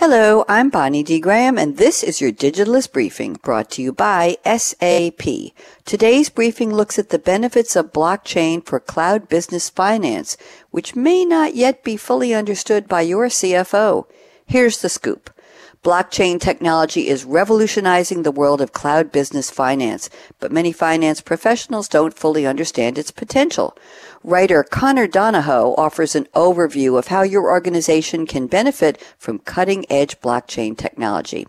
Hello, I'm Bonnie D. Graham, and this is your Digitalist Briefing brought to you by SAP. Today's briefing looks at the benefits of blockchain for cloud business finance, which may not yet be fully understood by your CFO. Here's the scoop. Blockchain technology is revolutionizing the world of cloud business finance, but many finance professionals don't fully understand its potential. Writer Connor Donahoe offers an overview of how your organization can benefit from cutting edge blockchain technology.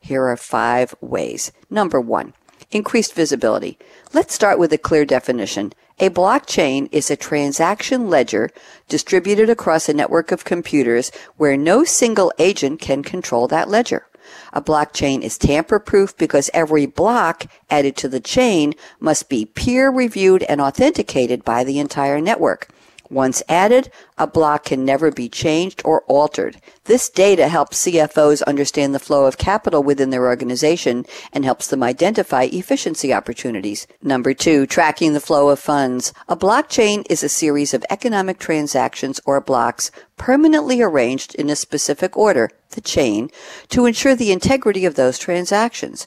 Here are five ways. Number one, increased visibility. Let's start with a clear definition. A blockchain is a transaction ledger distributed across a network of computers where no single agent can control that ledger. A blockchain is tamper proof because every block added to the chain must be peer reviewed and authenticated by the entire network. Once added, a block can never be changed or altered. This data helps CFOs understand the flow of capital within their organization and helps them identify efficiency opportunities. Number two, tracking the flow of funds. A blockchain is a series of economic transactions or blocks permanently arranged in a specific order, the chain, to ensure the integrity of those transactions.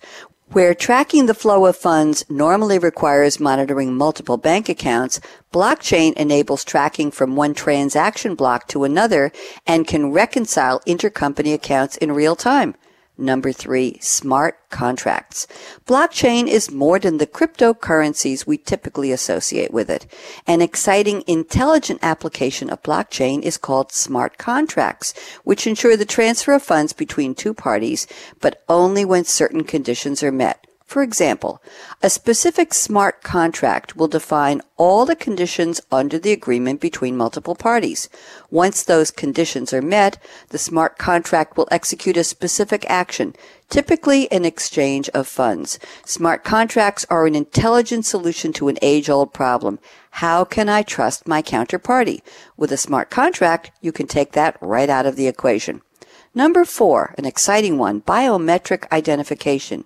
Where tracking the flow of funds normally requires monitoring multiple bank accounts, blockchain enables tracking from one transaction block to another and can reconcile intercompany accounts in real time. Number three, smart contracts. Blockchain is more than the cryptocurrencies we typically associate with it. An exciting, intelligent application of blockchain is called smart contracts, which ensure the transfer of funds between two parties, but only when certain conditions are met. For example, a specific smart contract will define all the conditions under the agreement between multiple parties. Once those conditions are met, the smart contract will execute a specific action, typically an exchange of funds. Smart contracts are an intelligent solution to an age-old problem. How can I trust my counterparty? With a smart contract, you can take that right out of the equation. Number four, an exciting one, biometric identification.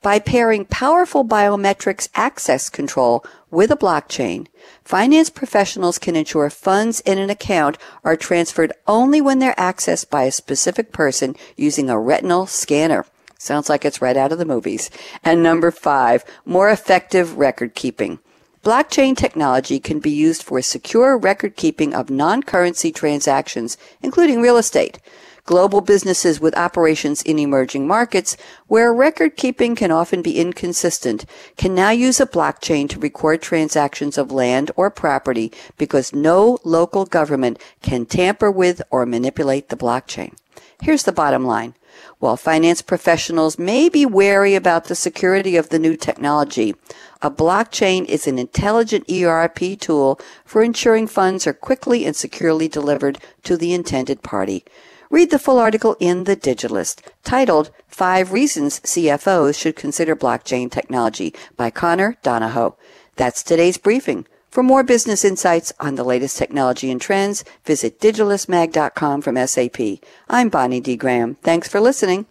By pairing powerful biometrics access control with a blockchain, finance professionals can ensure funds in an account are transferred only when they're accessed by a specific person using a retinal scanner. Sounds like it's right out of the movies. And number five, more effective record keeping. Blockchain technology can be used for secure record keeping of non-currency transactions, including real estate global businesses with operations in emerging markets where record keeping can often be inconsistent can now use a blockchain to record transactions of land or property because no local government can tamper with or manipulate the blockchain. Here's the bottom line. While finance professionals may be wary about the security of the new technology, a blockchain is an intelligent ERP tool for ensuring funds are quickly and securely delivered to the intended party. Read the full article in The Digitalist titled Five Reasons CFOs Should Consider Blockchain Technology by Connor Donahoe. That's today's briefing. For more business insights on the latest technology and trends, visit digitalistmag.com from SAP. I'm Bonnie D. Graham. Thanks for listening.